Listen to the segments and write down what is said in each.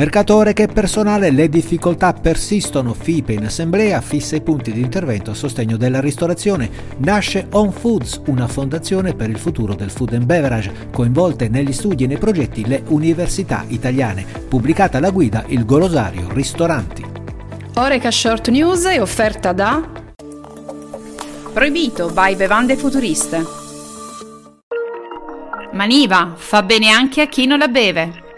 Mercatore che personale, le difficoltà persistono, FIPE in assemblea fissa i punti di intervento a sostegno della ristorazione. Nasce On Foods, una fondazione per il futuro del food and beverage, coinvolte negli studi e nei progetti le università italiane. Pubblicata la guida Il Golosario Ristoranti. Oreca Short News è offerta da Proibito by Bevande Futuriste. Maniva fa bene anche a chi non la beve.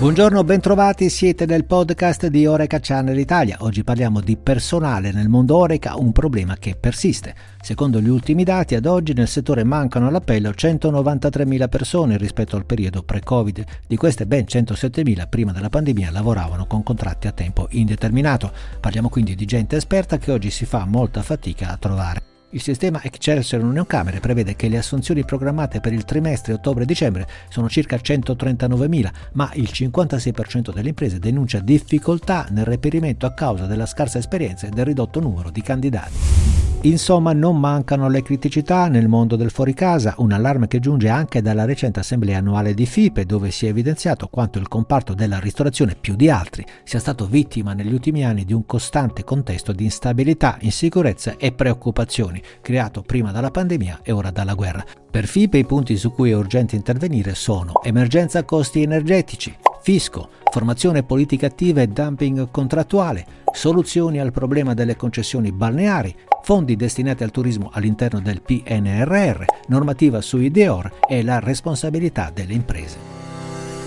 Buongiorno, bentrovati, siete nel podcast di Oreca Channel Italia. Oggi parliamo di personale nel mondo Oreca, un problema che persiste. Secondo gli ultimi dati, ad oggi nel settore mancano all'appello 193.000 persone rispetto al periodo pre-Covid. Di queste ben 107.000 prima della pandemia lavoravano con contratti a tempo indeterminato. Parliamo quindi di gente esperta che oggi si fa molta fatica a trovare. Il sistema Excelsior Union Camere prevede che le assunzioni programmate per il trimestre ottobre-dicembre sono circa 139.000, ma il 56% delle imprese denuncia difficoltà nel reperimento a causa della scarsa esperienza e del ridotto numero di candidati. Insomma, non mancano le criticità nel mondo del fuoricasa, un allarme che giunge anche dalla recente assemblea annuale di FIPE, dove si è evidenziato quanto il comparto della ristorazione, più di altri, sia stato vittima negli ultimi anni di un costante contesto di instabilità, insicurezza e preoccupazioni, creato prima dalla pandemia e ora dalla guerra. Per FIPE i punti su cui è urgente intervenire sono emergenza costi energetici, fisco, formazione politica attiva e dumping contrattuale, soluzioni al problema delle concessioni balneari, fondi destinati al turismo all'interno del PNRR, normativa sui DEOR e la responsabilità delle imprese.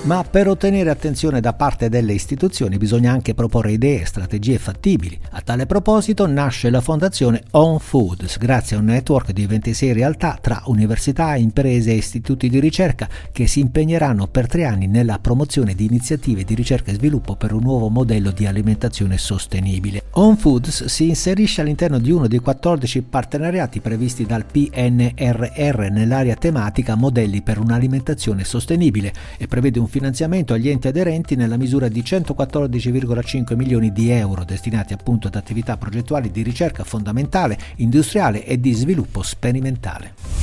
Ma per ottenere attenzione da parte delle istituzioni bisogna anche proporre idee e strategie fattibili. A tale proposito nasce la fondazione On Foods, grazie a un network di 26 realtà tra università, imprese e istituti di ricerca che si impegneranno per tre anni nella promozione di iniziative di ricerca e sviluppo per un nuovo modello di alimentazione sostenibile. On Foods si inserisce all'interno di uno dei 14 partenariati previsti dal PNRR nell'area tematica Modelli per un'alimentazione sostenibile e prevede un finanziamento agli enti aderenti nella misura di 114,5 milioni di euro destinati appunto ad attività progettuali di ricerca fondamentale, industriale e di sviluppo sperimentale.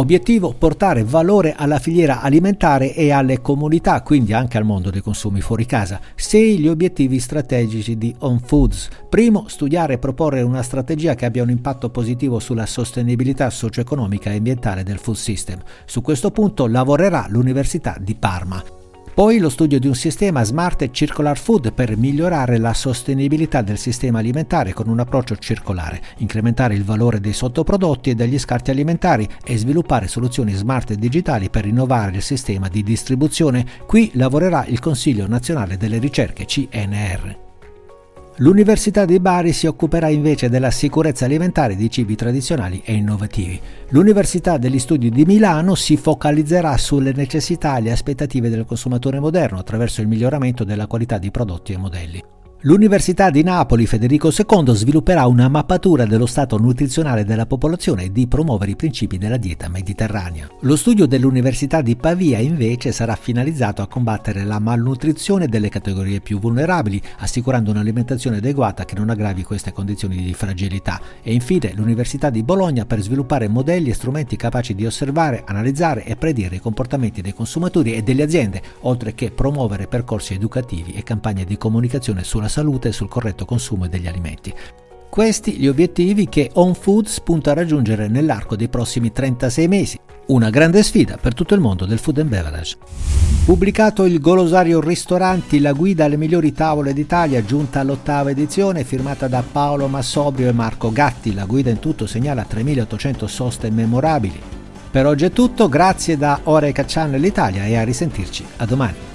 Obiettivo portare valore alla filiera alimentare e alle comunità, quindi anche al mondo dei consumi fuori casa. Sei gli obiettivi strategici di On Foods. Primo, studiare e proporre una strategia che abbia un impatto positivo sulla sostenibilità socio-economica e ambientale del food system. Su questo punto lavorerà l'Università di Parma. Poi lo studio di un sistema smart circular food per migliorare la sostenibilità del sistema alimentare con un approccio circolare, incrementare il valore dei sottoprodotti e degli scarti alimentari e sviluppare soluzioni smart e digitali per rinnovare il sistema di distribuzione. Qui lavorerà il Consiglio nazionale delle ricerche CNR. L'Università di Bari si occuperà invece della sicurezza alimentare di cibi tradizionali e innovativi. L'Università degli Studi di Milano si focalizzerà sulle necessità e le aspettative del consumatore moderno attraverso il miglioramento della qualità di prodotti e modelli. L'Università di Napoli Federico II svilupperà una mappatura dello stato nutrizionale della popolazione e di promuovere i principi della dieta mediterranea. Lo studio dell'Università di Pavia invece sarà finalizzato a combattere la malnutrizione delle categorie più vulnerabili, assicurando un'alimentazione adeguata che non aggravi queste condizioni di fragilità. E infine l'Università di Bologna per sviluppare modelli e strumenti capaci di osservare, analizzare e predire i comportamenti dei consumatori e delle aziende, oltre che promuovere percorsi educativi e campagne di comunicazione sulla sulla salute e sul corretto consumo degli alimenti. Questi gli obiettivi che On Foods punta a raggiungere nell'arco dei prossimi 36 mesi. Una grande sfida per tutto il mondo del food and beverage. Pubblicato il Golosario Ristoranti, la guida alle migliori tavole d'Italia, giunta all'ottava edizione, firmata da Paolo Massobrio e Marco Gatti. La guida in tutto segnala 3800 soste memorabili. Per oggi è tutto, grazie da Oreca Channel Italia e a risentirci. A domani.